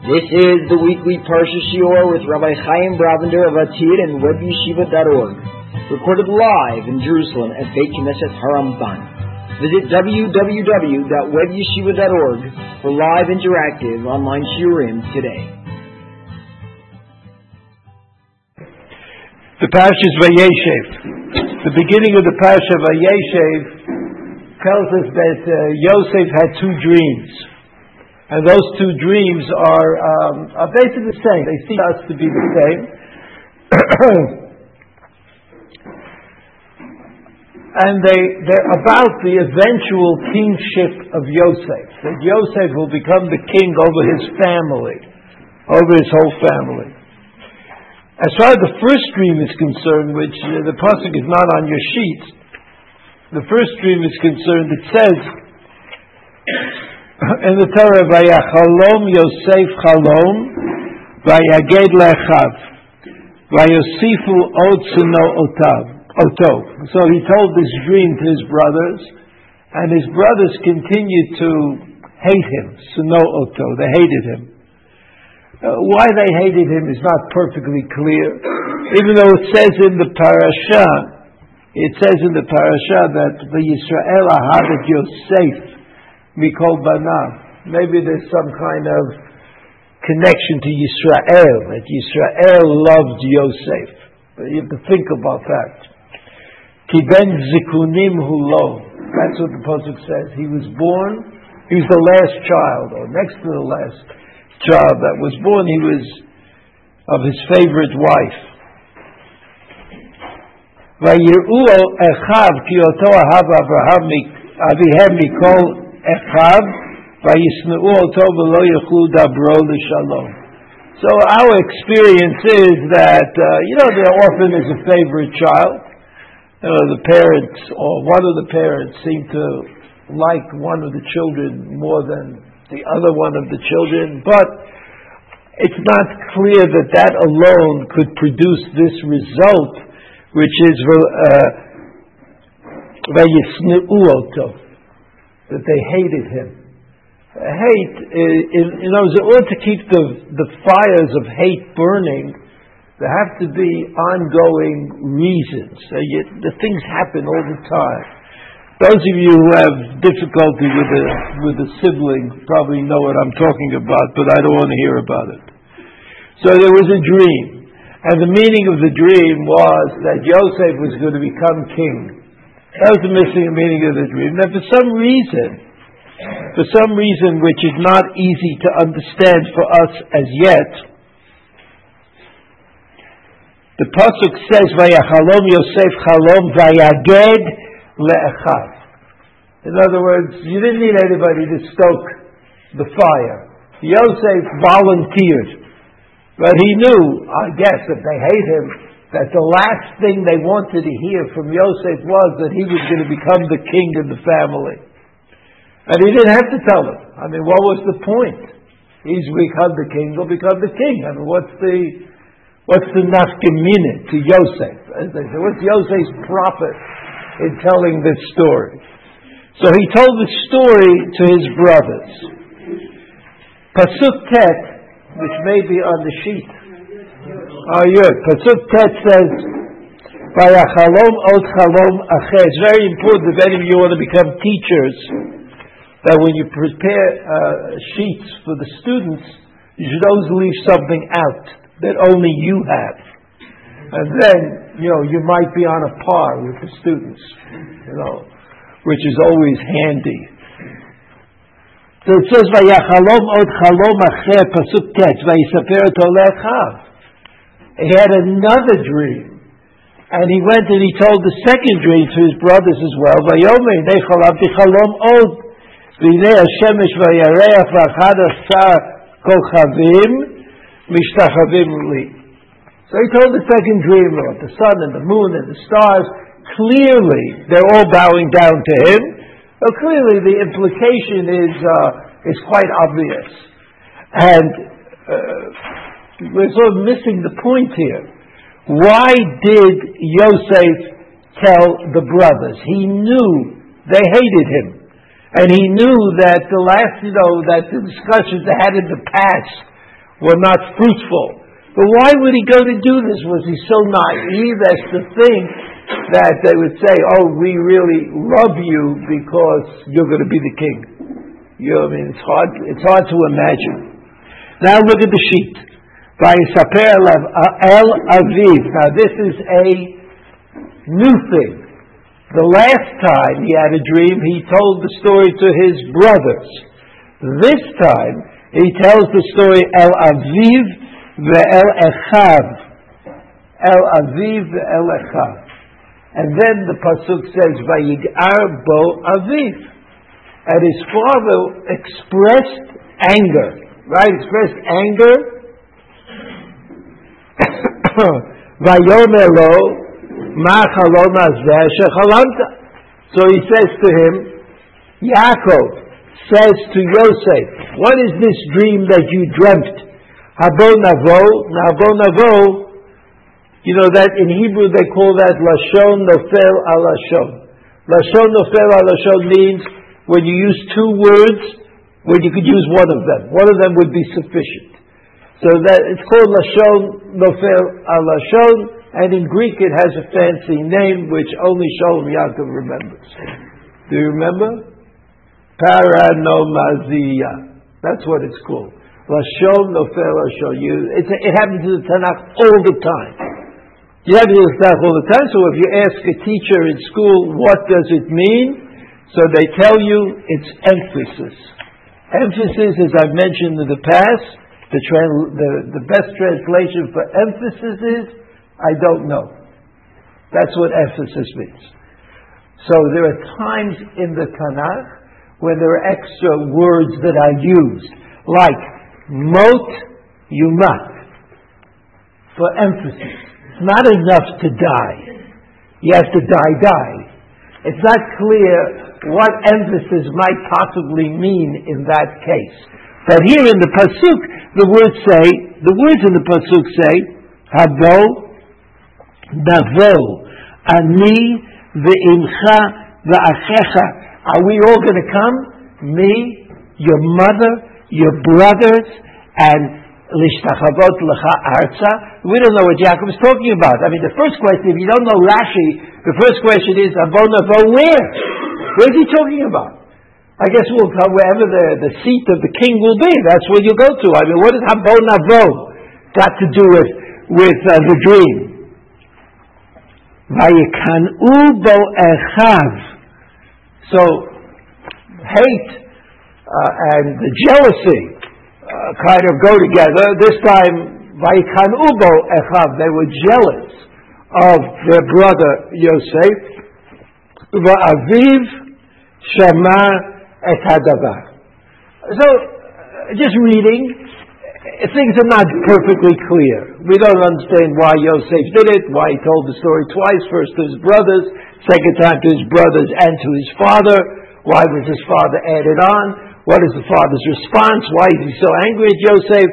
This is the weekly Parsha Shiur with Rabbi Chaim Brovender of Atid and WebYeshiva.org, recorded live in Jerusalem at Beit Knesset Haramban. Visit www.webyeshiva.org for live interactive online shiurim today. The Parshas Vayeshev. The beginning of the Parsha Vayeshev tells us that uh, Yosef had two dreams. And those two dreams are, um, are basically the same. They seem us to be the same. and they, they're about the eventual kingship of Yosef. That Yosef will become the king over his family, over his whole family. As far as the first dream is concerned, which uh, the pasuk is not on your sheet, the first dream is concerned, it says in the Torah, "Vayachalom Yosef Chalom, Vayaged Lechav, Vayosifu Otsuno Otav." Oto. So he told this dream to his brothers, and his brothers continued to hate him. Suno Oto. They hated him. Uh, why they hated him is not perfectly clear, even though it says in the parasha, it says in the parasha that the Yisrael ahavet Yosef mikol banav. Maybe there's some kind of connection to Yisrael that Yisrael loved Yosef. But you have to think about that. Ki ben zikunim hulo. That's what the pasuk says. He was born. He was the last child, or next to the last child that was born, he was of his favorite wife. ויראו אחיו כי אותו אהב אברהם אביהם מכל Echad, V'lo Dabro L'Shalom. So our experience is that, uh, you know, the orphan is a favorite child. The parents, or one of the parents, seem to like one of the children more than the other one of the children, but it's not clear that that alone could produce this result, which is uh, that they hated him. Hate, in, words, in order to keep the, the fires of hate burning, there have to be ongoing reasons. You, the things happen all the time. Those of you who have difficulty with a, with a sibling probably know what I'm talking about, but I don't want to hear about it. So there was a dream. And the meaning of the dream was that Yosef was going to become king. That was the missing meaning of the dream. Now, for some reason, for some reason which is not easy to understand for us as yet, the pasuk says, "Vayachalom Yosef Chalom Vayaged Le'echav." In other words, you didn't need anybody to stoke the fire. Yosef volunteered. But he knew, I guess, if they hate him, that the last thing they wanted to hear from Yosef was that he was going to become the king of the family. And he didn't have to tell them. I mean, what was the point? He's become the king, he'll become the king. I mean, what's the, what's the nafkamina to Yosef? As they say, what's Yosef's profit in telling this story? So he told the story to his brothers. Pasuk Tet which may be on the sheet. Oh, yeah. Pasuk Tet says, Vayachalom ot chalom acher. It's very important if any of you want to become teachers, that when you prepare uh, sheets for the students, you should always leave something out that only you have. And then, you know, you might be on a par with the students, you know, which is always handy. So it says, Vayachalom od chalom acher, pasuk tet, vayisaper lechav. He had another dream. And he went and he told the second dream to his brothers as well. So he told the second dream about the sun and the moon and the stars. Clearly, they're all bowing down to him. Clearly the implication is, uh, is quite obvious. And uh, we're sort of missing the point here. Why did Yosef tell the brothers? He knew they hated him. And he knew that the last, you know, that the discussions they had in the past were not fruitful. But why would he go to do this? Was he so naive as to think that they would say, oh, we really love you because you're going to be the king? You know, I mean, it's hard, it's hard to imagine. Now look at the sheet. Vayisaper uh, El Aviv. Now this is a new thing. The last time he had a dream, he told the story to his brothers. This time, he tells the story El Aviv ve'el Echav. El Aviv ve'el Echav. And then the Pasuk says, Vayigar bo Aviv. And his father expressed anger. Right? Expressed anger. Vayomer lo Ma So he says to him, Yaakov says to Yosef, what is this dream that you dreamt? Habo navo, navo navo, you know that in Hebrew they call that lashon nofel al lashon. Nofel al lashon means when you use two words, when you could use one of them. One of them would be sufficient. So that it's called lashon nofel al lashon. And in Greek it has a fancy name which only Sholem Yaakov remembers. Do you remember? Paronomasia. That's what it's called. Lashon Nofel Lashon. It happens in the Tanakh all the time. You have the Tanakh all the time, so if you ask a teacher in school, what does it mean? So they tell you it's emphasis. Emphasis, as I've mentioned in the past, the, tra- the, the best translation for emphasis is I don't know. That's what emphasis means. So there are times in the Tanakh when there are extra words that are used, like mot yumat, for emphasis. It's not enough to die. You have to die, die. It's not clear what emphasis might possibly mean in that case. But here in the Pasuk, the words say, the words in the Pasuk say, Habo Navo, Ani ve'imcha ve'achecha. Are we all going to come? Me, your mother, your brothers, and lishtachavot lecha arza. We don't know what Jacob is talking about. I mean, the first question, if you don't know Rashi, the first question is, Abonavo, where? Where is he talking about? I guess we'll come wherever the, the seat of the king will be. That's where you go to. I mean, what does Habonavo got to do with, with uh, the dream? So, hate uh, and the jealousy uh, kind of go together. This time. They were jealous of their brother Yosef. Va'aviv shema et hadavar. So, just reading, things are not perfectly clear. We don't understand why Yosef did it, why he told the story twice, first to his brothers, second time to his brothers and to his father. Why was his father added on? What is the father's response? Why is he so angry at Yosef?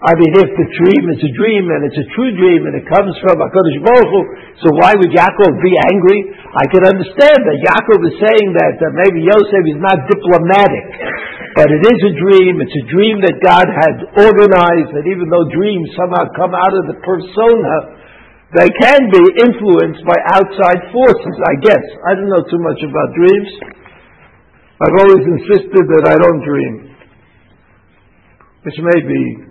I mean, if the dream is a dream and it's a true dream and it comes from HaKadosh Baruch Hu, so why would Yaakov be angry? I can understand that Yaakov is saying that, that maybe Yosef is not diplomatic. But it is a dream. It's a dream that God had organized, that even though dreams somehow come out of the persona, they can be influenced by outside forces, I guess. I don't know too much about dreams. I've always insisted that I don't dream, which may be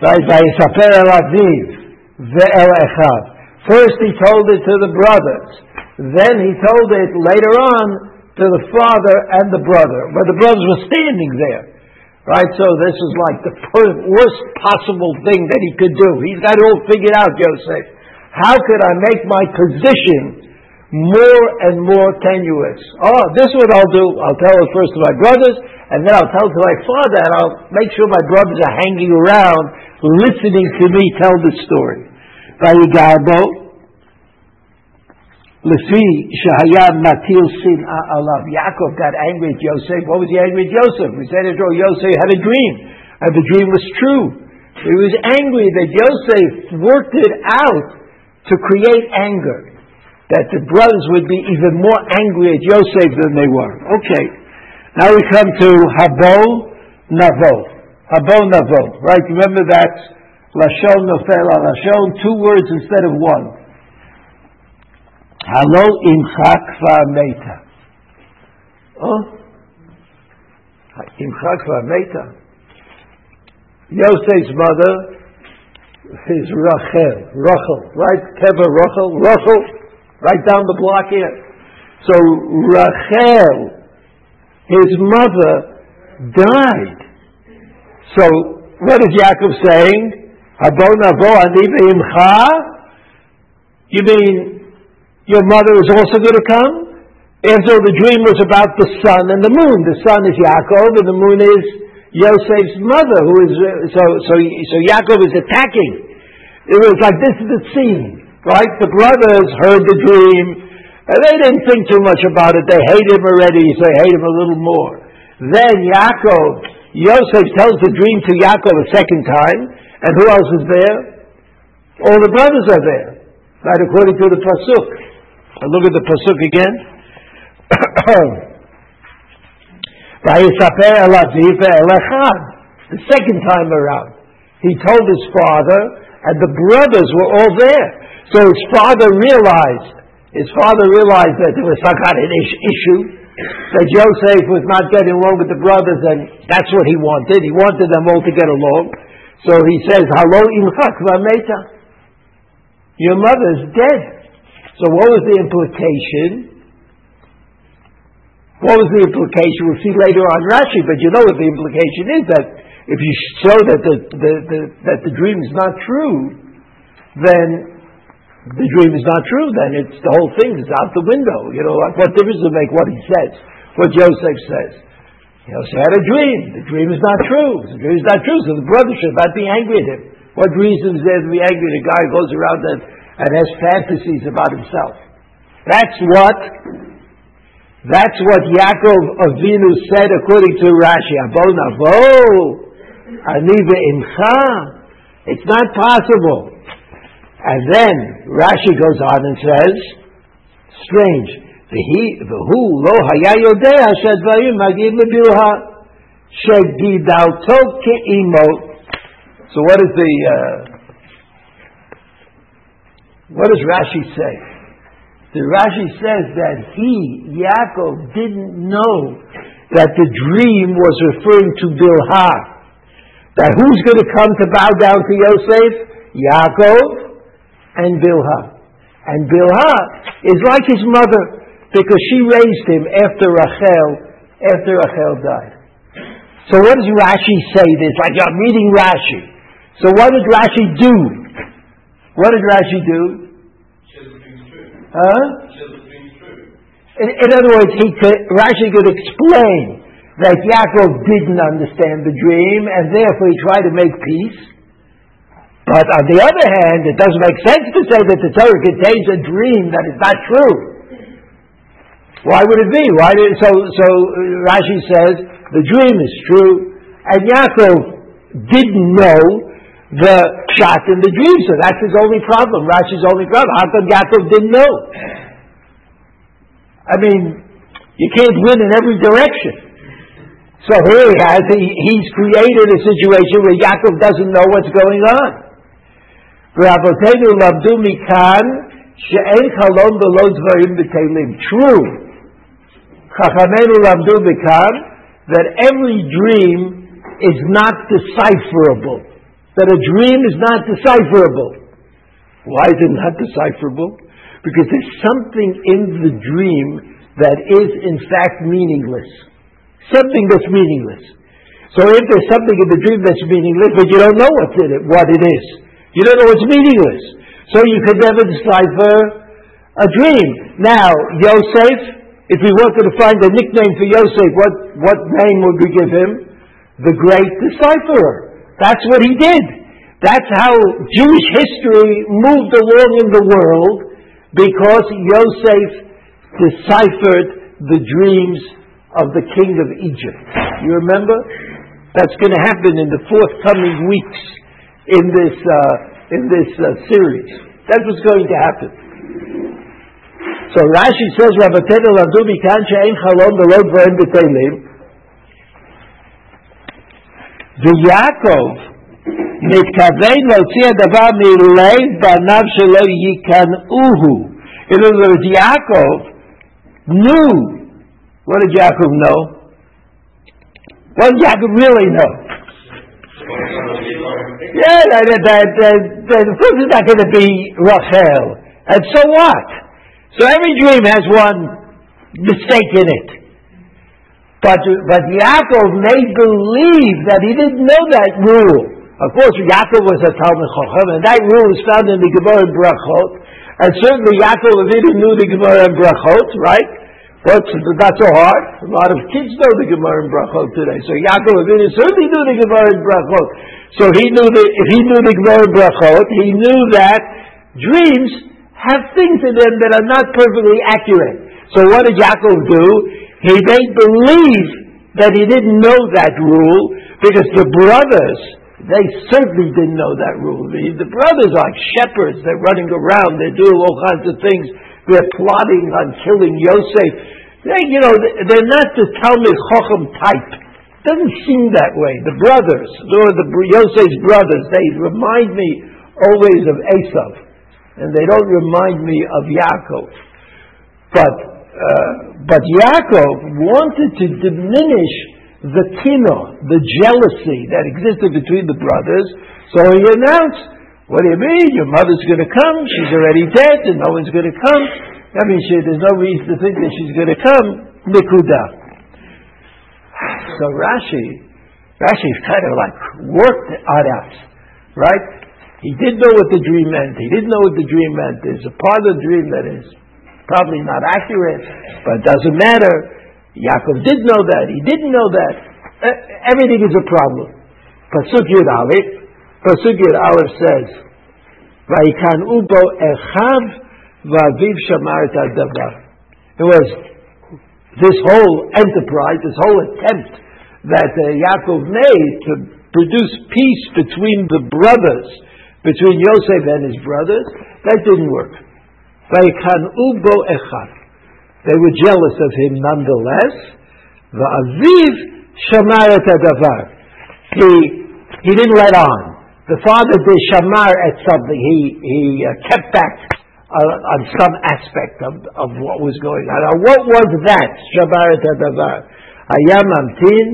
Right? Vayisaper Elaviv ve'el echav. First he told it to the brothers. Then he told it later on to the father and the brother, where the brothers were standing there. Right? So this is like the worst possible thing that he could do. He's got it all figured out, Joseph. How could I make my position more and more tenuous. Oh, this is what I'll do. I'll tell it first to my brothers, and then I'll tell it to my father, and I'll make sure my brothers are hanging around listening to me tell the story. Vayigarbo, Lefi Shahaya Matil Sin Alav. Yaakov got angry at Yosef. What was he angry at Yosef? We said it, Yosef had a dream, and the dream was true. He was angry that Yosef worked it out to create anger that the brothers would be even more angry at Yosef than they were. Okay. Now we come to Habo Navo. Habo Navo. Right? Remember that Lashon Nofel Lashon, two words instead of one. Halo Imchak Meta. Oh? Imchak Meta. Yosef's mother is Rachel. Rachel, right? Kever Rachel. Rachel right down the block here. So Rachel, his mother, died. So what is Yaakov saying? You mean your mother is also going to come? After the dream was about the sun and the moon. The sun is Yaakov and the moon is Yosef's mother, who is uh, so so so Yaakov is attacking. It was like this is the scene. Right? The brothers heard the dream, and they didn't think too much about it. They hate him already, so they hate him a little more. Then Yaakov, Yosef tells the dream to Yaakov a second time, and who else is there? All the brothers are there, right according to the pasuk. I look at the pasuk again. The second time around, he told his father, and the brothers were all there. So his father realized, his father realized that there was some kind of issue, that Joseph was not getting along with the brothers, and that's what he wanted. He wanted them all to get along. So he says, Hello, imchak v'ameta. Your mother is dead. So what was the implication? What was the implication? We'll see later on Rashi, but you know what the implication is that if you show that the, the, the that the dream is not true, then the dream is not true, then it's the whole thing is out the window. You know, what difference does it make what he says, what Joseph says? Joseph had a dream. The dream is not true. The dream is not true, so the brother should not be angry at him. What reason is there to be angry at a guy who goes around and, and has fantasies about himself? That's what that's what Yaakov Avinu said according to Rashi. Abon avo, aniva imcha. It's not possible and then Rashi goes on and says, strange. So what is the, uh, what does Rashi say? The Rashi says that he, Yaakov, didn't know that the dream was referring to Bilhah. That who's going to come to bow down to Yosef? Yaakov and Bilhah. And Bilhah is like his mother because she raised him after Rachel, after Rachel died. So what does Rashi say this? Like I'm reading Rashi. So what did Rashi do? What did Rashi do? Huh? In, in other words, he could, Rashi could explain that Yaakov didn't understand the dream, and therefore he tried to make peace. But on the other hand, it doesn't make sense to say that the Torah contains a dream that is not true. Why would it be? Why did so? So uh, Rashi says the dream is true, and Yaakov didn't know the shot in the dream, so that's his only problem. Rashi's only problem. How come Yaakov didn't know? I mean, you can't win in every direction. So here he has, he, he's created a situation where Yaakov doesn't know what's going on. Rabotenu labdu mikan she'en kalon below dvarim b'teilim. True. Chachamenu labdu mikan that every dream is not decipherable. That a dream is not decipherable. Why is it not decipherable? Because there's something in the dream that is in fact meaningless. Something that's meaningless. So if there's something in the dream that's meaningless, but you don't know what's in it, what it is you don't know what's meaningless. So you could never decipher A dream. Now, Yosef, if we wanted to find a nickname for Yosef, what, what name would we give him? The great decipherer. That's what he did. That's how Jewish history moved along in the world because Yosef deciphered the dreams of the king of Egypt. You remember? That's going to happen in the forthcoming weeks in this, uh, in this uh, series. That's what's going to happen. So Rashi says, Rabbatenu lamdu mikan she'en chalom v'lo dvarim b'teilim. ויעקב מתכוון להוציא הדבר מלב בניו שלא ייכנעוהו. In other words, Yaakov knew. What did Yaakov know? What did Yaakov really know? Yeah, that, that, that, that, the fruit is not going to be Rachel. And so what? So every dream has one mistake in it. But, but Yaakov may believe that he didn't know that rule. Of course, Yaakov was a Talmud Chacham, and that rule is found in the Gemara in Brachot. And certainly Yaakov Avinu knew the Gemara in Brachot, right? But not so hard. A lot of kids know the Gemara in Brachot today. So Yaakov Avinu certainly knew the Gemara in Brachot. So he knew that if he knew the Gemara in Brachot, he knew that dreams have things in them that are not perfectly accurate. So what did Yaakov do? He made believe that he didn't know that rule because the brothers, they certainly didn't know that rule. The, the brothers are shepherds. They're running around. They're doing all kinds of things. They're plotting on killing Yosef. They, you know, they're not the Talmud Chochem type. Doesn't seem that way. The brothers, or the Yosef's brothers, they remind me always of Esav, and they don't remind me of Yaakov. But uh, but Yaakov wanted to diminish the kino, the jealousy that existed between the brothers. So he announced, "What do you mean? Your mother's going to come? She's already dead, and no one's going to come. I mean, she, there's no reason to think that she's going to come." Nikuda. So Rashi, Rashi's kind of like worked on us, right? He didn't know what the dream meant. He didn't know what the dream meant. There's a part of the dream that is probably not accurate, but it doesn't matter. Yaakov did know that. He didn't know that. Everything is a problem. Pasuk Yud Aleph. Pasuk Yud Aleph says, "Vayikan ubo echav v'aviv shamar davar." It was this whole enterprise, this whole attempt that uh, Yaakov made to produce peace between the brothers, between Yosef and his brothers, that didn't work. They were jealous of him nonetheless. Va'aviv shamar et davar. He, he didn't let on. The father did shamar at something. He, he uh, kept back uh, on some aspect of, of what was going on. Now, what was that? Shamar et davar. Hayam amtin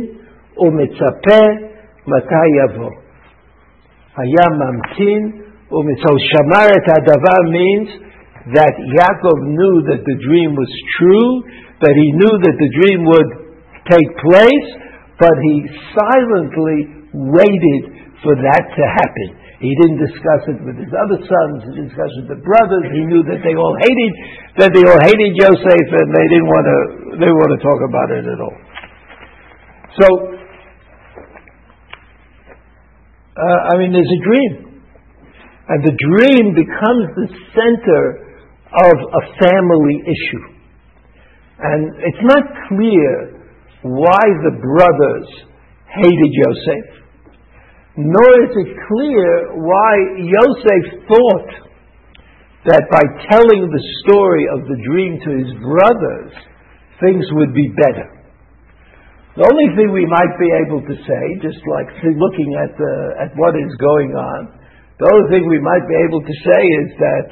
umitzapeh matai yavo. Hayam amtin umitzapeh. Shamar et davar means that Yaakov knew that the dream was true, that he knew that the dream would take place, but he silently waited for that to happen. He didn't discuss it with his other sons. He didn't discuss it with the brothers. He knew that they all hated that they all hated Joseph, and they didn't want to they want to talk about it at all. So, uh, I mean, there's a dream, and the dream becomes the center of a family issue. And it's not clear why the brothers hated Yosef, nor is it clear why Yosef thought that by telling the story of the dream to his brothers, things would be better. The only thing we might be able to say, just like looking at, the, at what is going on, the only thing we might be able to say is that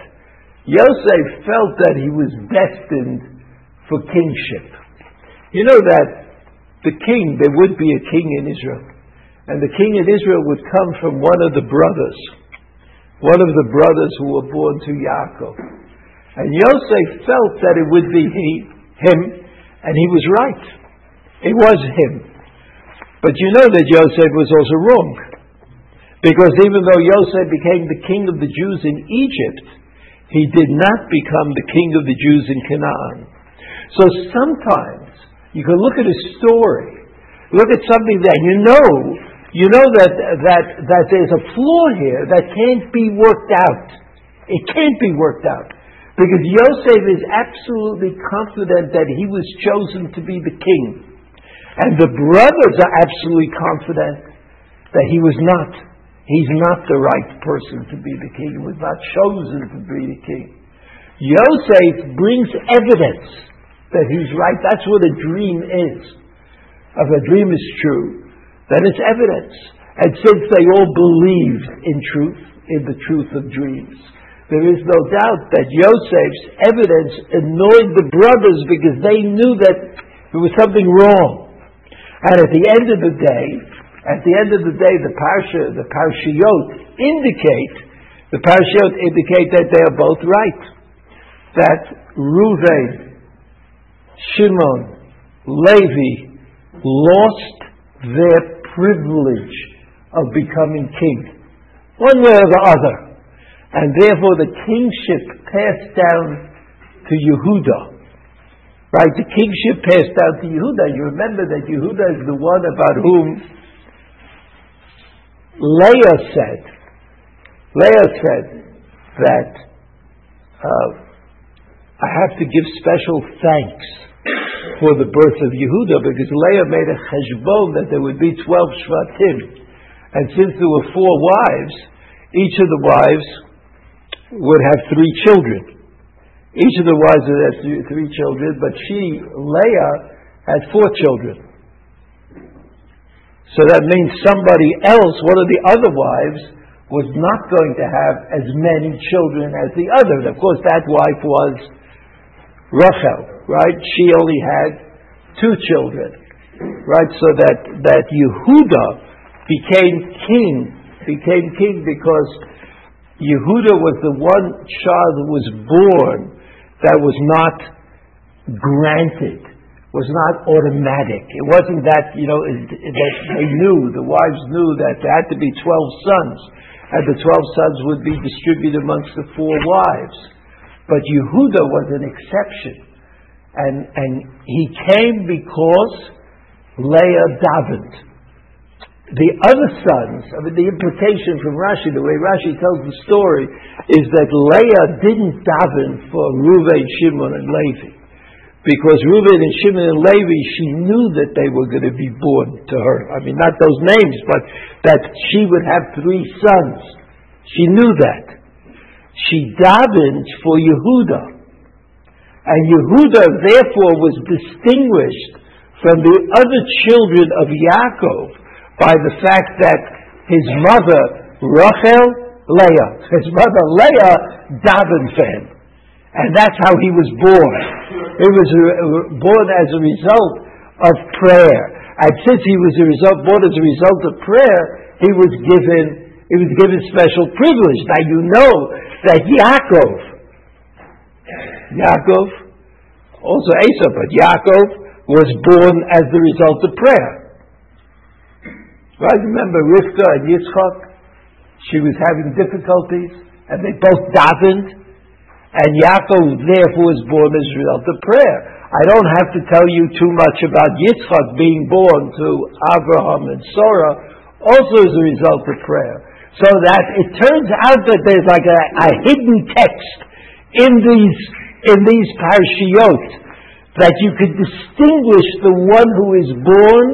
Yosef felt that he was destined for kingship. You know that the king, there would be a king in Israel. And the king of Israel would come from one of the brothers, one of the brothers who were born to Yaakov. And Yosef felt that it would be he, him, and he was right. It was him. But you know that Yosef was also wrong. Because even though Yosef became the king of the Jews in Egypt, He did not become the king of the Jews in Canaan. So sometimes you can look at a story, look at something that you know, you know that, that, that there's a flaw here that can't be worked out. It can't be worked out. Because Yosef is absolutely confident that he was chosen to be the king. And the brothers are absolutely confident that he was not. He's not the right person to be the king. He was not chosen to be the king. Yosef brings evidence that he's right. That's what a dream is. If a dream is true, then it's evidence. And since they all believed in truth, in the truth of dreams, there is no doubt that Yosef's evidence annoyed the brothers because they knew that there was something wrong. And at the end of the day, at the end of the day, the parsha, the parshiyot indicate, the parshiyot indicate that they are both right. That Reuven, Shimon, Levi lost their privilege of becoming king, one way or the other. And therefore the kingship passed down to Yehuda. Right? The kingship passed down to Yehuda. You remember that Yehuda is the one about whom Leah said, Leah said that uh, I have to give special thanks for the birth of Yehuda because Leah made a cheshbon that there would be 12 shvatim. And since there were four wives, each of the wives would have three children. Each of the wives would have three children, but she, Leah, had four children. So that means somebody else, one of the other wives, was not going to have as many children as the other. And of course, that wife was Rachel, right? She only had two children, right? So that, that Yehuda became king, became king because Yehuda was the one child who was born that was not granted was not automatic. It wasn't that, you know, that they knew, the wives knew that there had to be 12 sons, and the 12 sons would be distributed amongst the four wives. But Yehuda was an exception. And, and he came because Leah davened. The other sons, I mean, the implication from Rashi, the way Rashi tells the story, is that Leah didn't daven for Reuven, Shimon, and Levi because Reuben and Shimon and Levi, she knew that they were going to be born to her. I mean, not those names, but that she would have three sons. She knew that. She davened for Yehuda. And Yehuda, therefore, was distinguished from the other children of Yaakov by the fact that his mother, Rachel, Leah, his mother Leah davened for him. And that's how he was born. He was uh, born as a result of prayer. And since he was a result, born as a result of prayer, he was given, he was given special privilege. Now you know that Yaakov, Yaakov, also Esau, but Yaakov was born as the result of prayer. Right? Remember Rivka and Yitzchak? She was having difficulties, and they both davened and Yaakov therefore was born as a result of prayer. I don't have to tell you too much about Yitzchak being born to Abraham and Sarah, also as a result of prayer. So that it turns out that there's like a, a hidden text in these in these parashiyot that you could distinguish the one who is born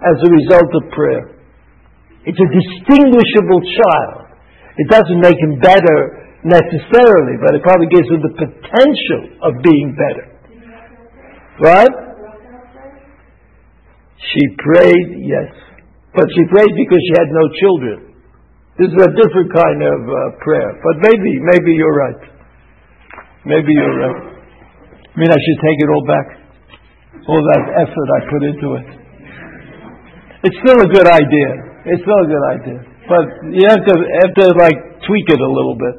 as a result of prayer. It's a distinguishable child. It doesn't make him better necessarily, but it probably gives him the potential of being better. Right? She prayed, yes. But she prayed because she had no children. This is a different kind of uh, prayer. But maybe, maybe you're right. Maybe you're. I mean, I should take it all back. All that effort I put into it. It's still a good idea. It's still a good idea. But you have to, have to like tweak it a little bit.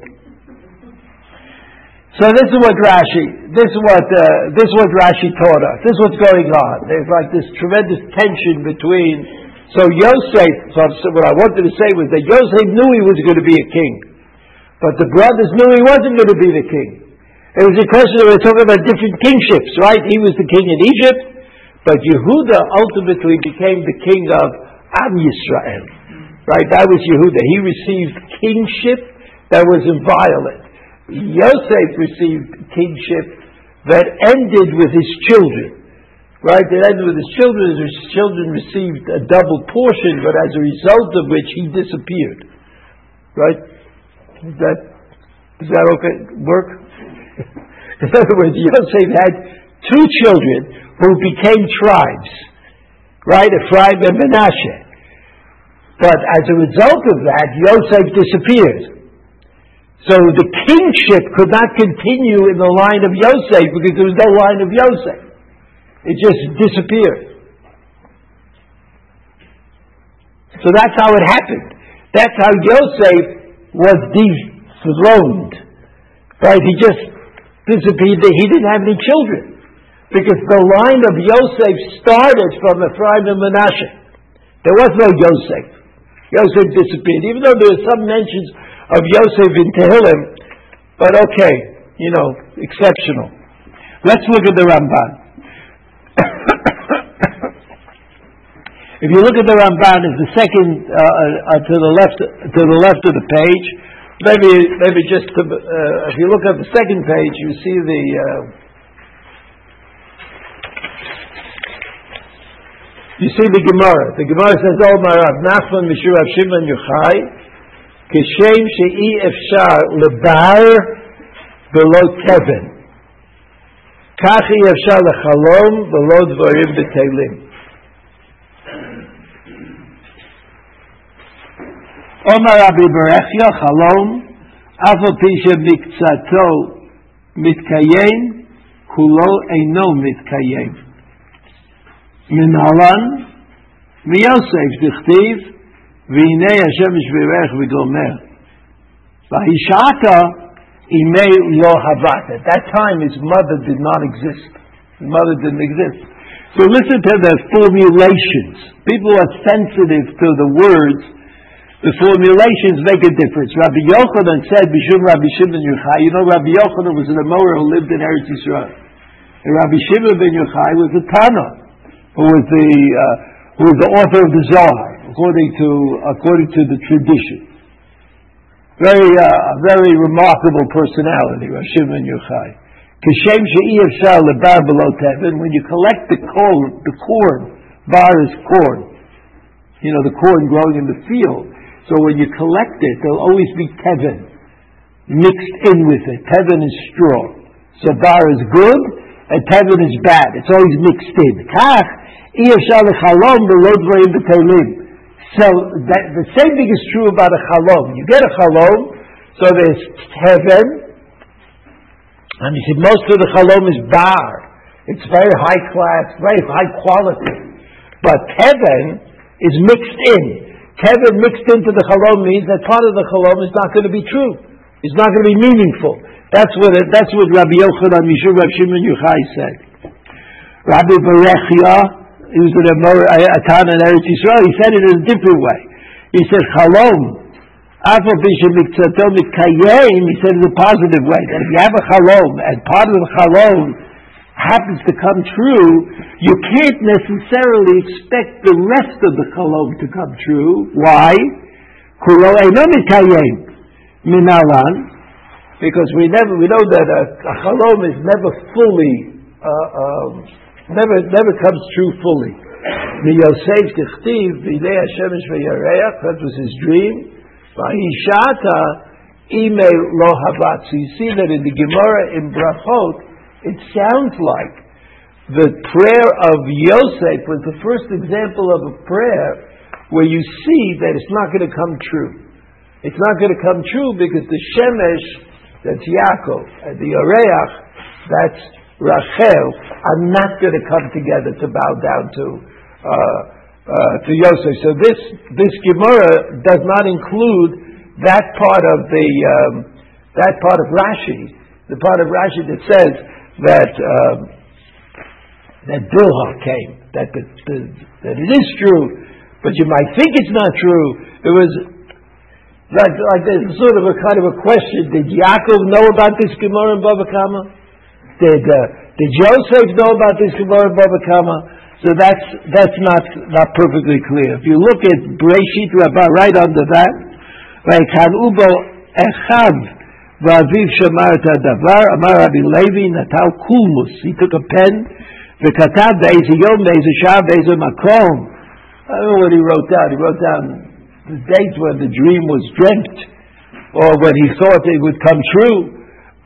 So this is what Rashi, this is what uh, this is what Rashi taught us. This is what's going on. There's like this tremendous tension between. So Yosef, so what I wanted to say was that Yosef knew he was going to be a king, But the brothers knew he wasn't going to be the king. It was a question of we're talking about different kingships, right? He was the king in Egypt, but Yehuda ultimately became the king of Am Yisrael. Right? That was Yehuda. He received kingship that was inviolate. Yosef received kingship that ended with his children. Right? It ended with his children. His children received a double portion, but as a result of which he disappeared. Right? That, does that okay work? In other words, Yosef had two children who became tribes. Right? Ephraim and Manasseh. But as a result of that, Yosef disappeared. So the kingship could not continue in the line of Yosef because there was no line of Yosef. It just disappeared. So that's how it happened. That's how Yosef was dethroned. Right? He just disappeared. He didn't have any children. Because the line of Yosef started from the Ephraim and Manasseh. There was no Yosef. Yosef disappeared. Even though there were some mentions of Yosef in Tehillim, but okay, you know, exceptional. Let's look at the Ramban. if you look at the Ramban, it's the second uh, uh, to the left to the left of the page. Maybe, maybe just to, uh, if you look at the second page, you see the. Uh, you see the Gemara. The Gemara says, "Oh my Rav Nachman, Mishur Rav Shimon Yochai, Kishem she'i efshar lebar below kevin, kachi efshar lechalom below dvarim B'Teilim." בטלים. אומר רבי ברכיה, חלום, אף על פי שמקצתו מתקיים, כולו אינו מתקיים. מנהלן, מיוסף דכתיב, והנה השמש בירך וגומר. והישעתה imei lo havat. At that time, his mother did not exist. His mother didn't exist. So listen to the formulations. People are sensitive to the words. the formulations make a difference. Rabbi Yochanan said, Bishum Rabbi Shimon Yochai. You know, Rabbi Yochanan was an Amora who lived in Eretz Yisrael. And Rabbi Shimon ben Yochai was a Tana, who was the, uh, who was the author of the Zohar, according to, according to the tradition. Very, uh, very remarkable personality, Rabbi Shimon Yochai. Kishem she'iyafshar lebar below tevin. When you collect the corn, the corn, bar is corn. You know, the corn growing in the field. So when you collect it, there'll always be tevin mixed in with it. Tevin is straw. So bar is good, and tevin is bad. It's always mixed in. Kach. So that, the same thing is true about a chalom. You get a chalom, so there's tevin, and you see most of the chalom is bar. It's very high class, very high quality. But tevin is mixed in. Tevin mixed into the chalom means that part of the chalom is not going to be true. It's not going to be meaningful. That's what it, that's what Rabbi Yochanan Mishur Rabbi Shimon Yochai said. Rabbi Berechia, he was in a, a town in Eretz Yisrael, he said it in a different way. He said, Chalom, Afal Bishop Miktzato Mitkayim, he said in a positive way, that if you have a Chalom, and part of the Chalom happens to come true, you can't necessarily expect the rest of the Chalom to come true. Why? Minalan, because we never, we know that a, a is never fully, uh, um, never never comes true fully. Yosef Tichtiv, Bidei V'Yareach, that was his dream. V'Hishata, Ime Lo Havat. So you see that in the Gemara in Brachot, it sounds like the prayer of Yosef was the first example of a prayer where you see that it's not going to come true. It's not going to come true because the Shemesh, that's Yaakov, and the Yareach, that's Rachel are not going to come together to bow down to uh, uh, to Yosef. So this this Gemara does not include that part of the um, that part of Rashi, the part of Rashi that says that um, that Bilhah came, that the, the, that it is true, but you might think it's not true. It was Like, like there's sort of a kind of a question. Did Yaakov know about this Gemara in Bava Kama? Did, uh, did Joseph know about this Gemara in Bava Kama? So that's, that's not, not perfectly clear. If you look at Rabbah right under that, like Ubo Echav Vaviv Shamar Davar Amar Rabbi Levi Natal Kulmus. He took a pen, וכתב באיזה יום, באיזה שעה, באיזה מקום. I don't know what he wrote down. He wrote down the date when the dream was dreamt, or when he thought it would come true.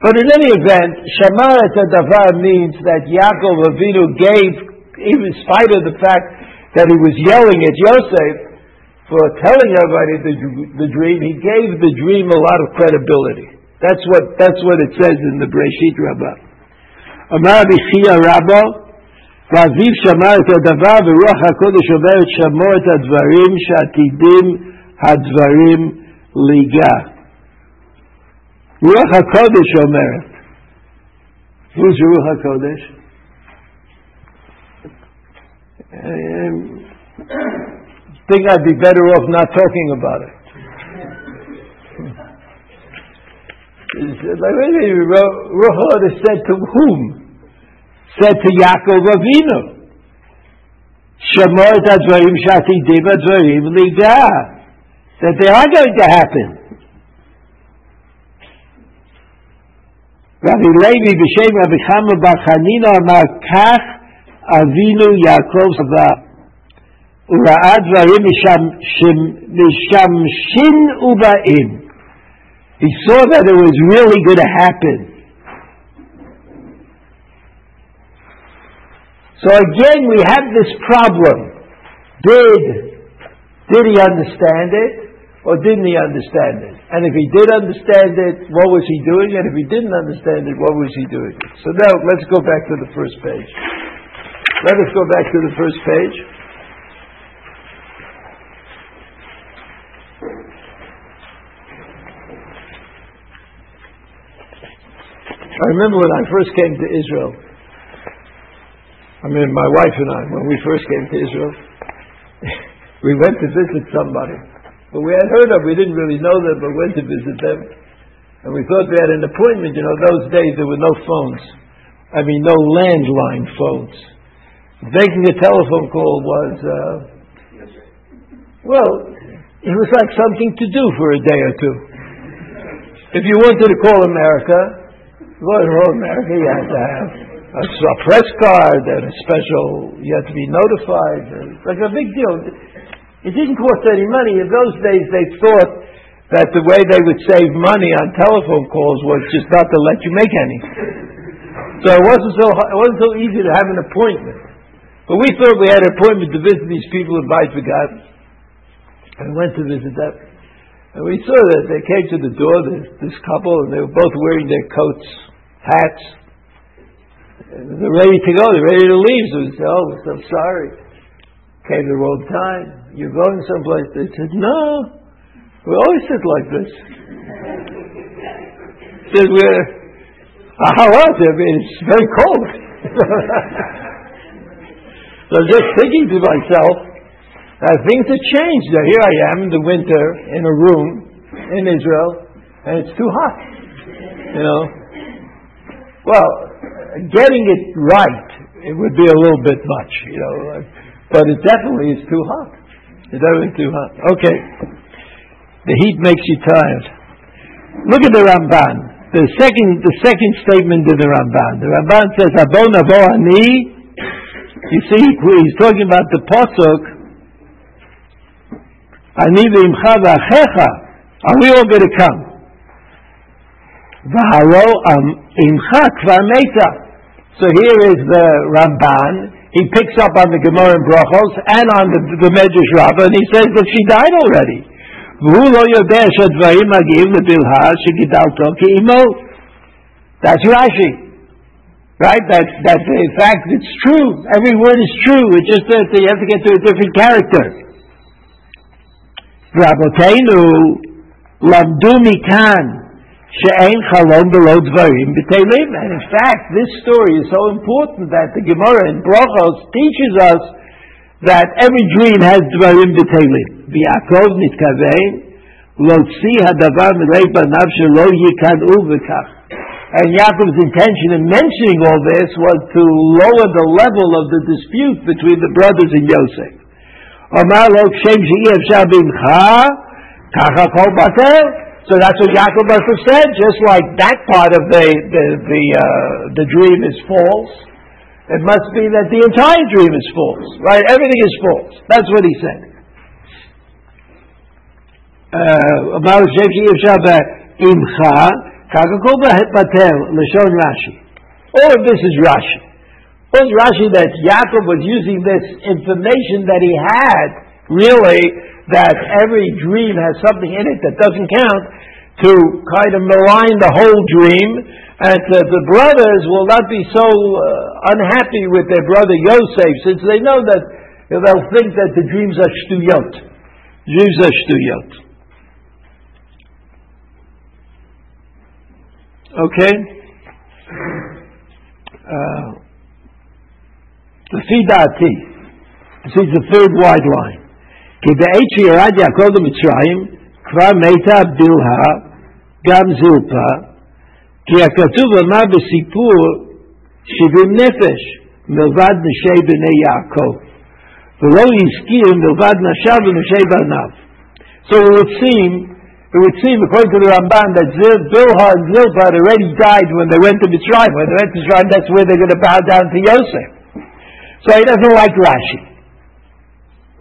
But in any event, Shamarat Davar means that Yaakov Avinu gave, even in spite of the fact that he was yelling at Yosef for telling everybody the, the dream, he gave the dream a lot of credibility. That's what, that's what it says in the Breshit Rabbah. Amar Bichia Rabbah, ואביו שמע את הדבר ורוח הקודש אומרת שמור את הדברים שעתידים הדברים ליגע. רוח הקודש אומרת. Who's רוח הקודש? I think I'd be better off not talking about it. Ruach HaKodesh said to whom? said to Yaakov Avinu, Shemor Advarim Shati Diva Advarim Liga, that they are going to happen. Rabbi Levi b'shem Rabbi Chama bar Chanina amar kach Avinu Yaakov Sava וראה דברים משמשין ובאים. He saw that it was really going to happen. So again, we have this problem. Did, did he understand it or didn't he understand it? And if he did understand it, what was he doing? And if he didn't understand it, what was he doing? So now let's go back to the first page. Let us go back to the first page. I remember when I first came to Israel, I mean, my wife and I, when we first came to Israel, we went to visit somebody. But we had heard of, we didn't really know them, but went to visit them. And we thought we had an appointment. You know, those days there were no phones. I mean, no landline phones. Making a telephone call was, uh, well, it was like something to do for a day or two. If you wanted to call America, well, America, you had to have a, a press card and a special, you had to be notified. Like a big deal. It didn't cost any money. In those days, they thought that the way they would save money on telephone calls was just not to let you make any. So it wasn't so it wasn't so easy to have an appointment. But we thought we had an appointment to visit these people in God, and went to visit them. And we saw that they came to the door, this, this couple, and they were both wearing their coats, hats, they're ready to go. They're ready to leave. So we said, "Oh, I'm sorry. Came the wrong time. You're going someplace." They said, "No, we always sit like this." said, "We're uh, how was it? I mean, it's very cold." so I'm just thinking to myself, uh, things have changed. Now, here I am in the winter in a room in Israel, and it's too hot. You know. Well, getting it right, it would be a little bit much, you know. But it definitely is too hot. It's definitely too hot. Okay. The heat makes you tired. Look at the Ramban. The second, the second statement in the Ramban. The Ramban says, "Abon ani." You see, he's talking about the pasuk. Ani v'imcha v'achecha. Are we all going to come? Um, Meta. So here is the Ramban. He picks up on the Gemara in Brachos and on the, the Medrash Rabbah, and he says that she died already. That's Rashi. Right? That, that in fact it's true. Every word is true. It's just that you have to get to a different character. Rabotenu lamdu mikan She'ein chalom dvarim b'teilim. And in fact, this story is so important that the Gemara in Brochos teaches us that every dream has dvarim b'teilim. V'yakov nitkavein lotzi hadavar milei banav shelo yikanu v'kach. And Yaakov's intention in mentioning all this was to lower the level of the dispute between the brothers and Yosef. Amar lo shem she'i efshar bimcha, kacha batel. So that's what Yaakov must have said, just like that part of the, the, the, uh, the dream is false. It must be that the entire dream is false, right? Everything is false. That's what he said. אמר שם שאי אפשר בעמך, ככה כל בטל, לשון רש"י. All of this is Rashi. Was Rashi that Yaakov was using this information that he had, really, that every dream has something in it that doesn't count, to kind of malign the whole dream, and uh, the brothers will not be so uh, unhappy with their brother Yosef, since they know that they'll think that the dreams are shtuyot. Dreams are shtuyot. Okay? Uh, the Fidati. This is the third wide line. כי בעת שירד יעקב למצרים, כבר מתה בלהה, גם זילפה, כי הכתוב אמר בסיפור שבעים נפש מלבד נשי בני יעקב, ולא הזכיר מלבד נשיו ונשי בניו. So it would seem it would seem, according to the Ramban, that Zil, Bilhah and Zilpah had already died when they went to Mitzrayim. When they went to Mitzrayim, that's where they're going to bow down to Yosef. So he doesn't like Rashi.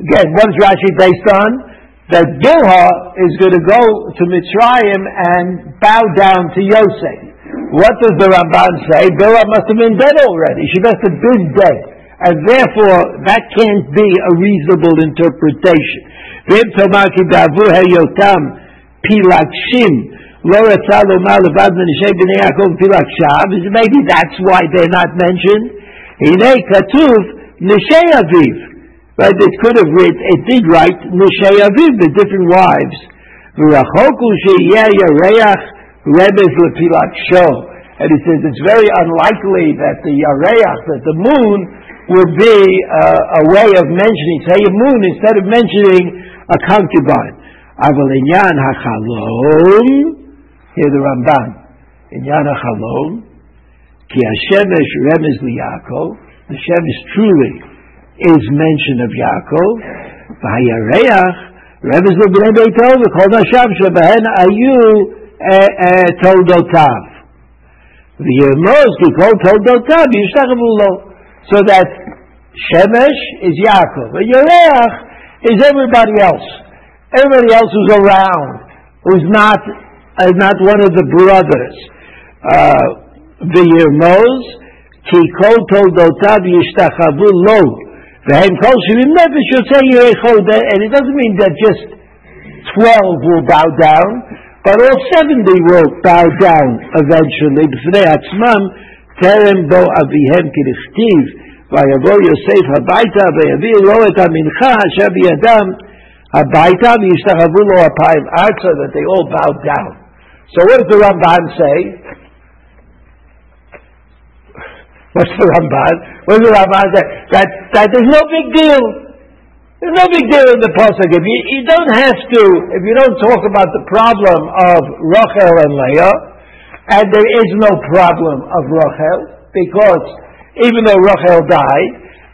Again, what is Rashi based on? That Bilha is going to go to Mitzrayim and bow down to Yosef. What does the Ramban say? Bilha must have been dead already. She must have been dead. And therefore, that can't be a reasonable interpretation. Maybe that's why they're not mentioned. Right, it could have written, it did write נשי אביו, the different wives. ורחוק הוא שיהיה ירח רמז לפילגשו. And he says it's very unlikely that the yareach, that the moon, would be uh, a way of mentioning, say a moon instead of mentioning a concubine. אבל עניין החלום, here the Ramban, עניין החלום, כי השמש רמז ליעקב, the Shemesh truly is mention of Yaakov. Vayareach, of Zubnei Beitov, called Hashem, Shebehen Ayu eh, eh, Toldotav. V'yemos, he called Toldotav, Yishtachavulo. So that Shemesh is Yaakov, and is everybody else. Everybody else who's around, who's not, uh, not one of the brothers. V'yemos, uh, ki kol toldotav yishtachavu lo. v'hem kol shivim nefesh yotzei yirechod, and it doesn't mean that just twelve will bow down, but all seventy will bow down eventually. B'fnei atzmam, terem bo avihem kirichtiv, ויבוא יוסף הביתה ויביא לו את המנחה אשר בידם Habaita v'yishtachavu lo apayim arza that they all bowed down. So what does the Ramban say? What's the Ramban? What does the Ramban say? That, that there's no big deal. There's no big deal in the pasuk. If you, you don't have to, if you don't talk about the problem of Rachel and Leah, and there is no problem of Rachel, because even though Rachel died,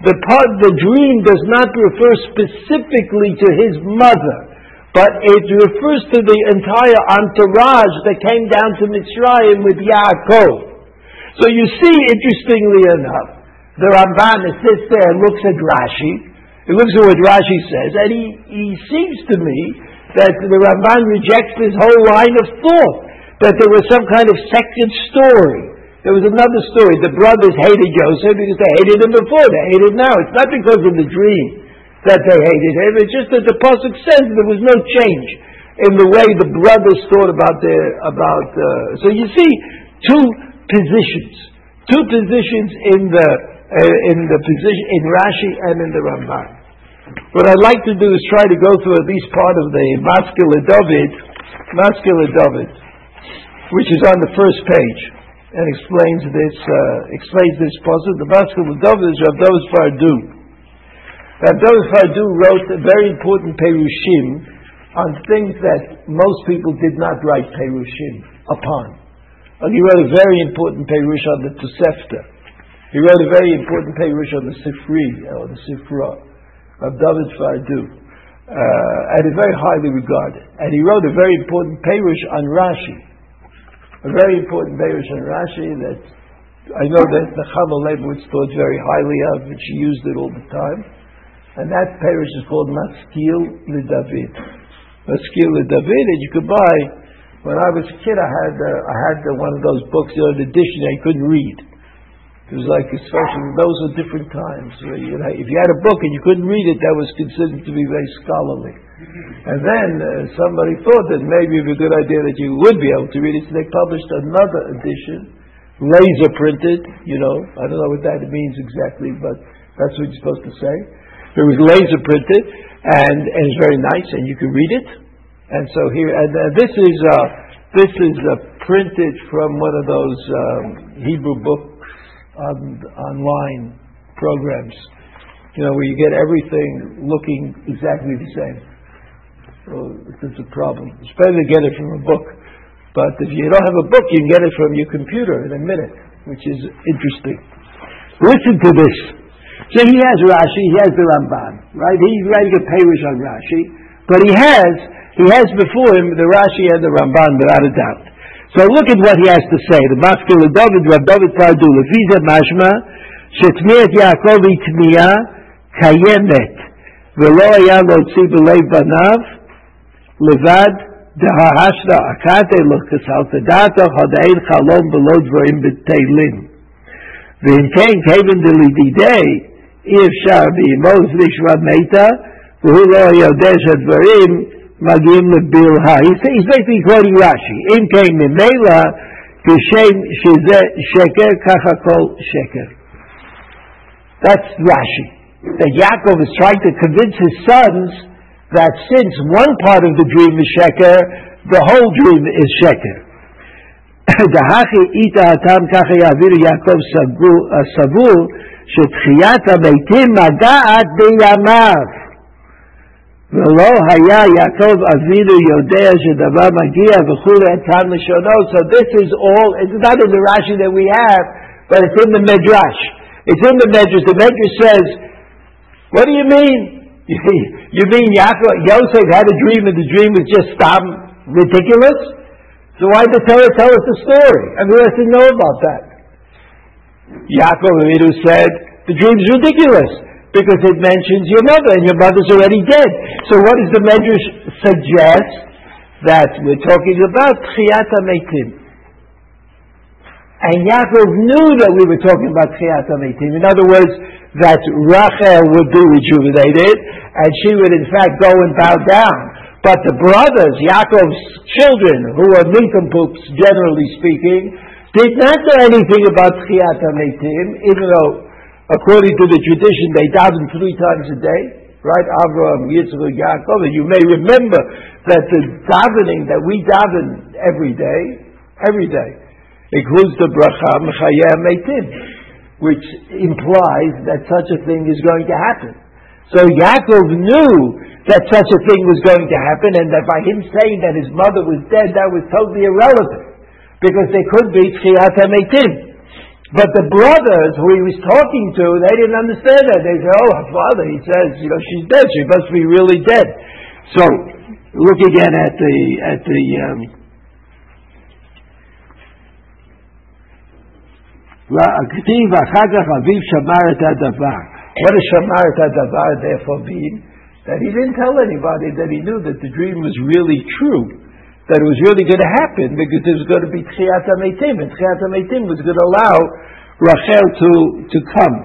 the part, the dream does not refer specifically to his mother, but it refers to the entire entourage that came down to Mitzrayim with Yaakov. So you see, interestingly enough, the Ramban sits there and looks at Rashi. He looks at what Rashi says, and he, he seems to me that the Ramban rejects this whole line of thought, that there was some kind of second story there was another story. The brothers hated Joseph because they hated him before. They hate him now. It's not because of the dream that they hated him. It's just that the pasuk says there was no change in the way the brothers thought about their about. Uh, so you see two positions, two positions in the uh, in the position in Rashi and in the Ramban. What I'd like to do is try to go through at least part of the Maskele David, Maskele David, which is on the first page and explains this uh, explains this puzzle. The Maskil of David is Rav David Pardo. Rav David Pardo wrote a very important perushim on things that most people did not write Perushim upon. He wrote a very important Perush on the Tosefta. He wrote a very important Perush on the Sifri, or the Sifra, of David Pardo. Uh, and is very highly regarded. And he wrote a very important Perush on Rashi. A very important Perush on Rashi that I know that Nechama Leibowitz thought very highly of, and she used it all the time. And that Perush is called Maskil David. Maskil David, and you could buy. When I was a kid, I had uh, I had uh, one of those books, you know, an edition I couldn't read. It was like especially those were different times. Where, you know, if you had a book and you couldn't read it, that was considered to be very scholarly. And then uh, somebody thought that maybe it would be a good idea that you would be able to read it, so they published another edition, laser printed. You know, I don't know what that means exactly, but that's what you're supposed to say. It was laser printed, and, and it's very nice, and you can read it. And so here, and uh, this is uh, this is uh, printed from one of those um, Hebrew books on, online programs. You know, where you get everything looking exactly the same. So it's a problem. It's better to get it from a book. But if you don't have a book, you can get it from your computer in a minute, which is interesting. Listen to this. So he has Rashi, he has the Ramban, right? He's writing a Perush on Rashi, but he has he has before him the Rashi and the Ramban, without a doubt. So look at what he has to say. The Maskil of David, Rab David Pardo, Lefiza Mashma, Shetmiat Yaakov Itmiya, Kayemet, Velo Ayan Otzi Belev Banav, Levad, Dahahashda Akate, Lechesal Tadata, Hodain Chalom Belo Dvorim B'Teilin. ואם כן כיוון דלידידי אי אפשר בימוז נשמע מתה והוא לא יודע שהדברים מגיעים לבלהה. He's basically quoting Rashi. אם כן, ממילא, כשם שזה שקר, ככה כל שקר. That's Rashi. That Yaakov is trying to convince his sons that since one part of the dream is sheker, the whole dream is sheker. דהכי איתה התם ככה יעביר יעקב סבור שתחיית המתים מגעת בימיו. ולא היה יעקב אבינו יודע שדבר מגיע וכולי התם לשונו. So this is all, it's not in the Rashi that we have, but it's in the Midrash. It's in the Medrash. The Medrash says, what do you mean? you mean Yaakov, Yosef had a dream and the dream was just stop ridiculous? So why did the Torah tell us the story? And we have to know about that. Yaakov Avinu said, the dream is ridiculous because it mentions your mother and your mother's already dead. So what does the Medrash suggest? That we're talking about Tchiyat Metim. And Yaakov knew that we were talking about Tchiyat Metim. In other words, that Rachel would be rejuvenated, and she would in fact go and bow down. But the brothers, Yaakov's children, who were nincompoops, generally speaking, did not know anything about Tchiyat Metim, even though, according to the tradition, they daven three times a day. Right, Avraham, Yitzchak, Yaakov, and you may remember that the davening that we daven every day, every day, includes the bracha Mechayeh Meitim, which implies that such a thing is going to happen. So Yaakov knew that such a thing was going to happen, and that by him saying that his mother was dead, that was totally irrelevant, because there could be Tchiyat Meitim. But the brothers who he was talking to, they didn't understand that. They said, "Oh, her father," he says, "you know, she's dead. She must be really dead." So, look again at the at the um, הכתיב אחר כך אביו שמר את הדבר. What does שמר את הדבר therefore mean? That he didn't tell anybody that he knew that the dream was really true, that it was really going to happen because there was going to be Tchiyat HaMeitim, and Tchiyat HaMeitim was going to allow Rachel to, to come.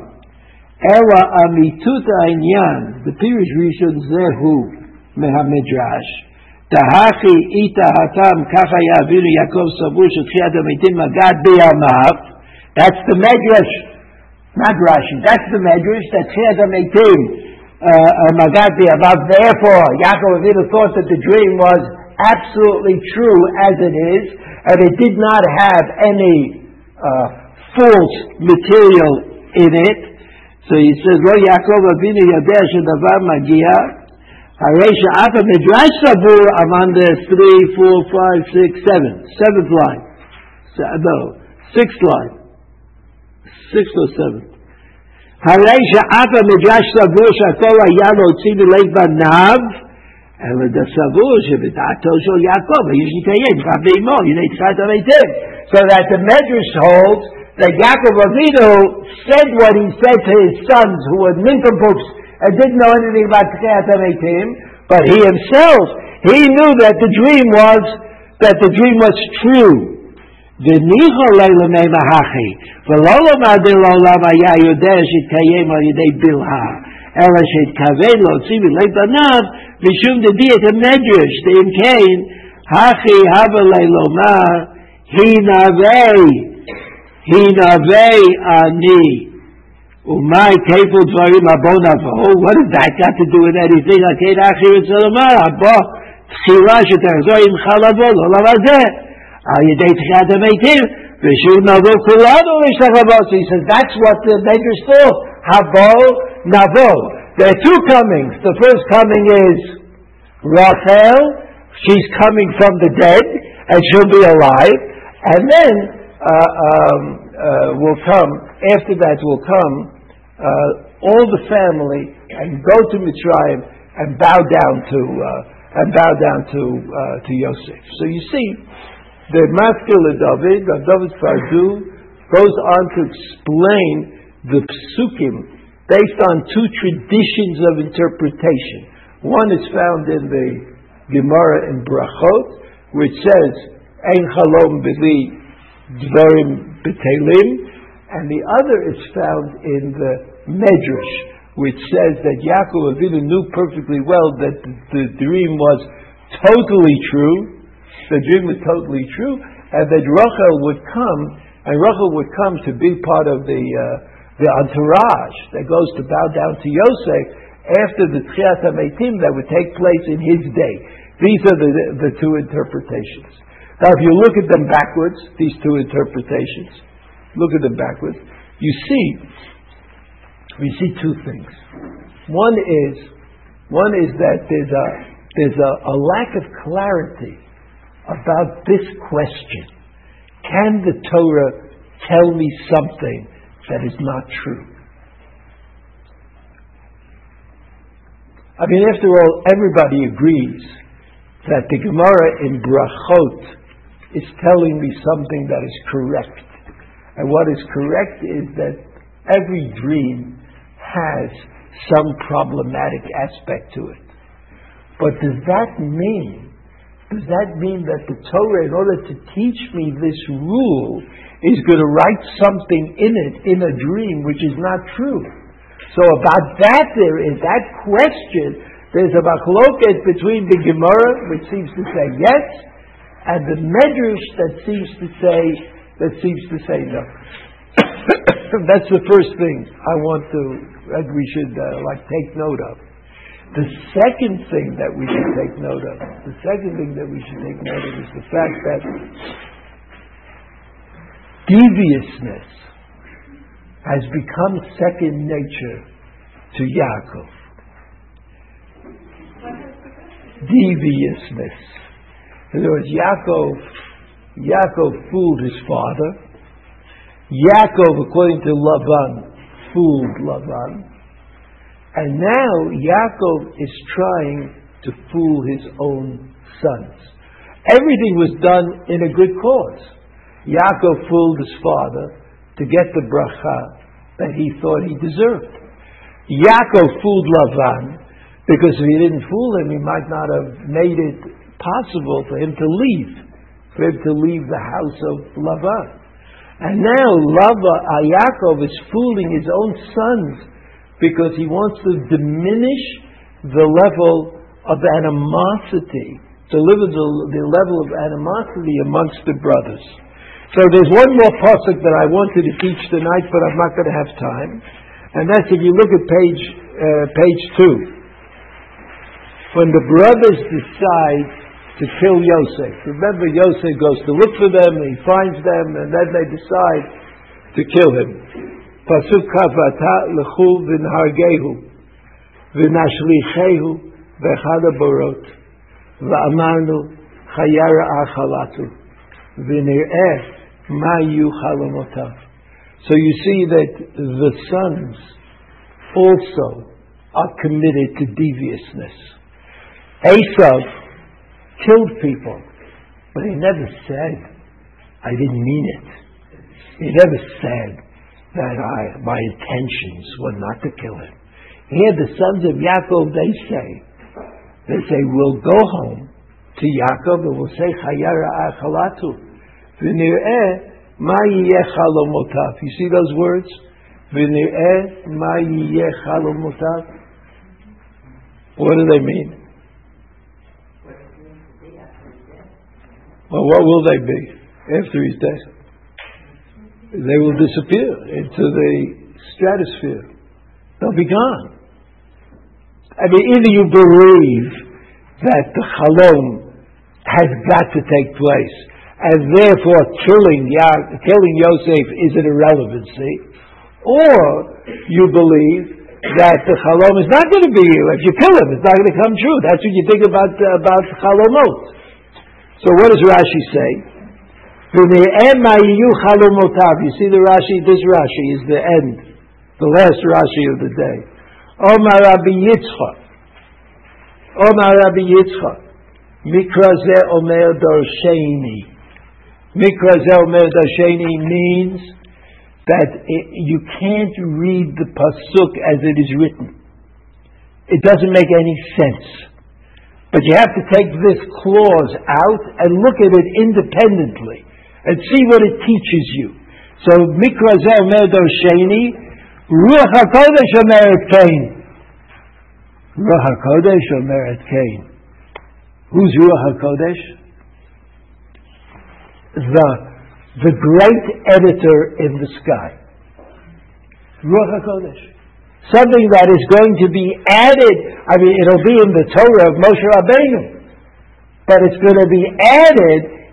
Ela amitut העניין, the פירוש ראשון זהו מהמדרש, דהכי איתה התם ככה יעבירו יעקב סבור שתחיית המתים מגעת בימיו that's the Medrash, not Rashi. That's the Medrash that Chiyat HaMeitim, Magad Above. Therefore, Yaakov Avinu thought that the dream was absolutely true as it is, and it did not have any uh, false material in it. So he says, Lo Yaakov Avinu Yadeh Shedavar Magia, Haresha Apa Midrash Sabur, I'm on the three, four, five, six, seven. Seventh line. No, sixth line. Sixth or seventh. Haresha Apa Midrash Sabur, Shakol Ayam Otzi Milek Banav, אלא דסבור שבדעתו של יעקב, יש יתקיים, חב באמו, הנה יצחק המתים. So that the Medrash holds that Yaakov Avinu said what he said to his sons who were nincompoops and didn't know anything about Tchiat HaMeitim, but he himself, he knew that the dream was, that the dream was true. וניחו לילה מימה הכי, ולא לומר דלעולם היה יודע שהתקיים על ידי בלהה, אלא שהתכוון להוציא מלב בניו, משום דביע את המדרש, דאם כן, הכי הבה לומר, הינבא, הינבא אני. ומאי כפל דברים הבוא נבוא, what does that got to do with anything? הכן הכי רוצה לומר, הבוא תחילה שתחזור עם חלבו, לא למזה. על ידי תחיית המתים, ושהוא נבוא כולנו להשתחוות. So he says, that's what the Medrash thought. Habo, navo. There are two comings. The first coming is Rachel. She's coming from the dead, and she'll be alive. And then uh, um, uh, will come, after that will come uh, all the family and go to Mitzrayim and bow down to uh, and bow down to uh, to Yosef. So you see, the Maskil David, of David Pardo, goes on to explain the psukim based on two traditions of interpretation. One is found in the Gemara in Brachot, which says, Ein chalom bili dvarim betelim, and the other is found in the Medrash, which says that Yaakov Avinu knew perfectly well that the, the dream was totally true, the dream was totally true, and that Rachel would come, and Rachel would come to be part of the uh, the entourage that goes to bow down to Yosef after the Tchiat HaMeitim that would take place in his day. These are the, the two interpretations. Now, if you look at them backwards, these two interpretations, look at them backwards, you see, we see two things. One is, one is that there's a, there's a, a lack of clarity about this question. Can the Torah tell me something that is not true? I mean, after all, everybody agrees that the Gemara in Brachot is telling me something that is correct. And what is correct is that every dream has some problematic aspect to it. But does that mean does that mean that the Torah, in order to teach me this rule, is going to write something in it, in a dream, which is not true? So about that there is, that question, there's a machloket between the Gemara, which seems to say yes, and the Medrash that seems to say, that seems to say no. That's the first thing I want to, that we should uh, like take note of. The second thing that we should take note of, the second thing that we should take note of is the fact that deviousness has become second nature to Yaakov. Deviousness. In other words, Yaakov, Yaakov fooled his father. Yaakov, according to Lavan, fooled Lavan. And now Yaakov is trying to fool his own sons. Everything was done in a good cause. Yaakov fooled his father to get the bracha that he thought he deserved. Yaakov fooled Lavan because if he didn't fool him, he might not have made it possible for him to leave, for him to leave the house of Lavan. And now Lava, uh, Yaakov is fooling his own sons because he wants to diminish the level of animosity, to the, the level of animosity amongst the brothers. So there's one more pasuk that I wanted to teach tonight, but I'm not going to have time, and that's if you look at page uh, page two, when the brothers decide to kill Yosef. Remember, Yosef goes to look for them, he finds them, and then they decide to kill him. Pasuk kafata lechu v'nhargehu v'nashlichehu באחד הבורות, ואמרנו, חיה רעה חלטו, ונראה מה יהיו חלומותיו. So you see that the sons also are committed to deviousness. Esav killed people, but he never said, I didn't mean it. He never said that I, my intentions were not to kill him. Here the sons of Yaakov, they say, they say, we'll go home to Yaakov and we'll say, Chayara achalatu. V'nir'eh ma chalomotav. You see those words? V'nir'eh ma chalomotav. What do they mean? Well, what will they be after he's dead? They will disappear into the stratosphere. They'll be gone. I mean, either you believe that the chalom has got to take place, and therefore killing ya- killing Yosef is an irrelevancy, or you believe that the chalom is not going to be If you kill him, it's not going to come true. That's what you think about uh, about chalomot. So what does Rashi say? You see the Rashi. This Rashi is the end, the last Rashi of the day. Omar Rabbi Yitzchak. Omar Rabbi Yitzchak. Mikra ze omer dorsheni. Mikra ze omer dorsheni means that it, you can't read the pasuk as it is written. It doesn't make any sense. But you have to take this clause out and look at it independently and see what it teaches you. So Mikra ze omer dorsheni. Ruach HaKodesh Omeret Cain. Ruach HaKodesh Omeret Cain. Who's Ruach HaKodesh? The, the great editor in the sky. Ruach HaKodesh. Something that is going to be added. I mean, it'll be in the Torah of Moshe Rabbeinu. But it's going to be added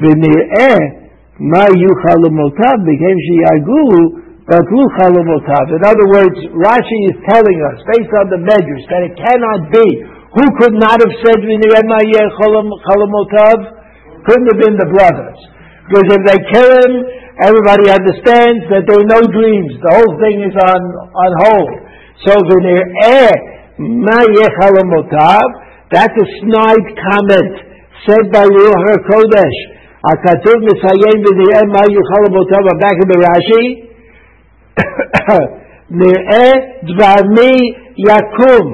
ונראה מה יהיו חלומותיו, בכם שיהרגוהו, in other words, Rashi is telling us, based on the measures, that it cannot be. Who could not have said chalamotav? Couldn't have been the brothers. Because if they kill him, everybody understands that there are no dreams. The whole thing is on, on hold. So chalamotav, that's a snide comment said by Ruach HaKodesh. Misayim v'nir'eh ma chalamotav, back in the Rashi, Nir'eh dvarmi yakum.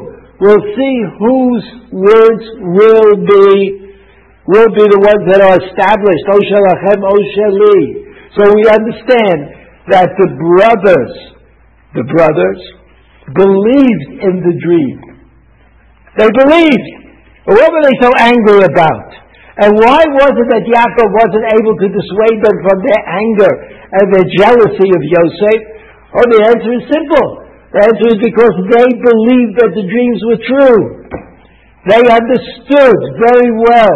We'll see whose words will be will be the ones that are established. Oshalachem, Oshali. So we understand that the brothers, the brothers, believed in the dream. They believed. What were they so angry about? And why was it that Yaakov wasn't able to dissuade them from their anger and their jealousy of Yosef? Oh, the answer is simple. The answer is because they believed that the dreams were true. They understood very well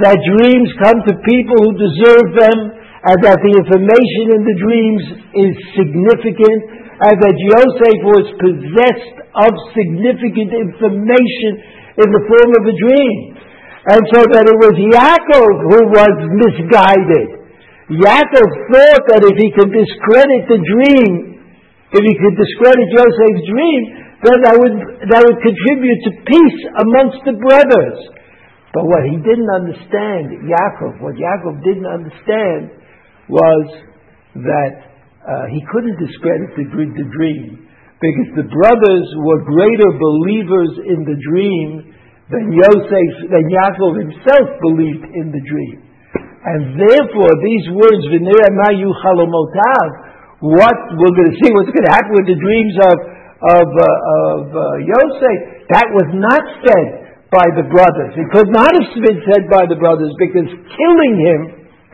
that dreams come to people who deserve them and that the information in the dreams is significant and that Yosef was possessed of significant information in the form of a dream. And so that it was Yaakov who was misguided. Yaakov thought that if he could discredit the dream, if he could discredit Joseph's dream, then that would, that would contribute to peace amongst the brothers. But what he didn't understand, Yaakov, what Yaakov didn't understand was that uh, he couldn't discredit the, the dream because the brothers were greater believers in the dream than Yosef, than Yaakov himself believed in the dream. And therefore, these words, Mayu Chalomotav, what we're going to see, what's going to happen with the dreams of, of, uh, of uh, Yosef, that was not said by the brothers. It could not have been said by the brothers because killing him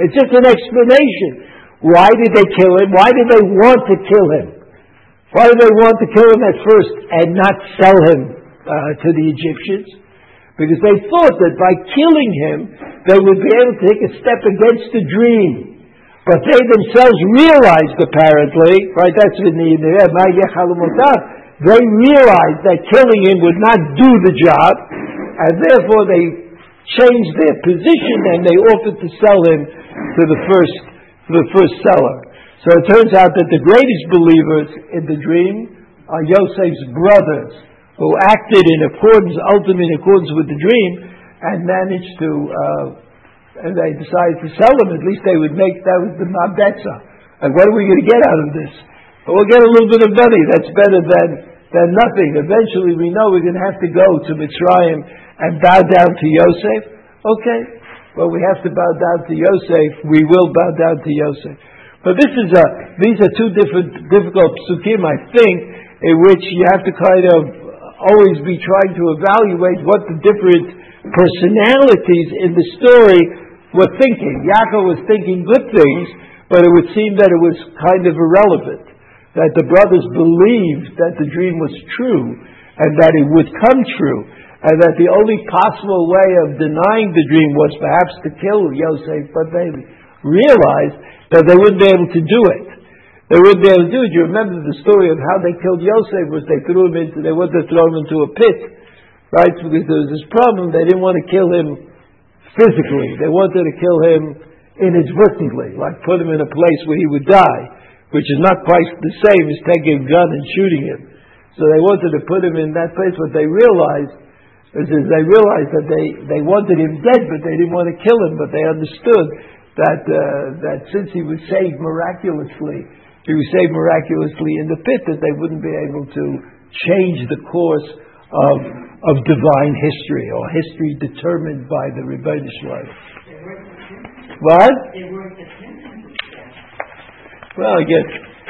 is just an explanation. Why did they kill him? Why did they want to kill him? Why did they want to kill him at first and not sell him uh, to the Egyptians? Because they thought that by killing him, they would be able to take a step against the dream. But they themselves realized, apparently, right, that's in the, they realized that killing him would not do the job, and therefore they changed their position and they offered to sell him to the first, to the first seller. So it turns out that the greatest believers in the dream are Yosef's brothers, who acted in accordance, ultimately in accordance with the dream, and managed to, uh, and they decided to sell them. At least they would make that was the mabetza. Like, what are we going to get out of this? But we'll get a little bit of money. That's better than than nothing. Eventually, we know we're going to have to go to Mitzrayim and bow down to Yosef. Okay, well, we have to bow down to Yosef. We will bow down to Yosef. But this is a, these are two different, difficult psukim, I think, in which you have to kind of always be trying to evaluate what the different personalities in the story were thinking. Yaakov was thinking good things, but it would seem that it was kind of irrelevant that the brothers believed that the dream was true and that it would come true, and that the only possible way of denying the dream was perhaps to kill Yosef, but they realized that they wouldn't be able to do it. They wouldn't be able to do it. You remember the story of how they killed Yosef was they threw him into, they wanted to throw him into a pit, right? Because there was this problem, they didn't want to kill him physically. They wanted to kill him inadvertently, like put him in a place where he would die which is not quite the same as taking a gun and shooting him. So they wanted to put him in that place. What they realized is they realized that they, they wanted him dead, but they didn't want to kill him. But they understood that uh, that since he was saved miraculously, he was saved miraculously in the pit, that they wouldn't be able to change the course of of divine history or history determined by the Rebbeinu Shalom. What? Well, again,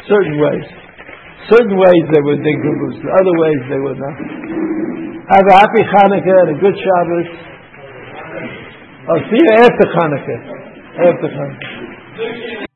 certain ways. Certain ways they were dinkaboos, other ways they were not. Have a happy Hanukkah and a good Shabbos. I'll see you after Hanukkah. After Hanukkah.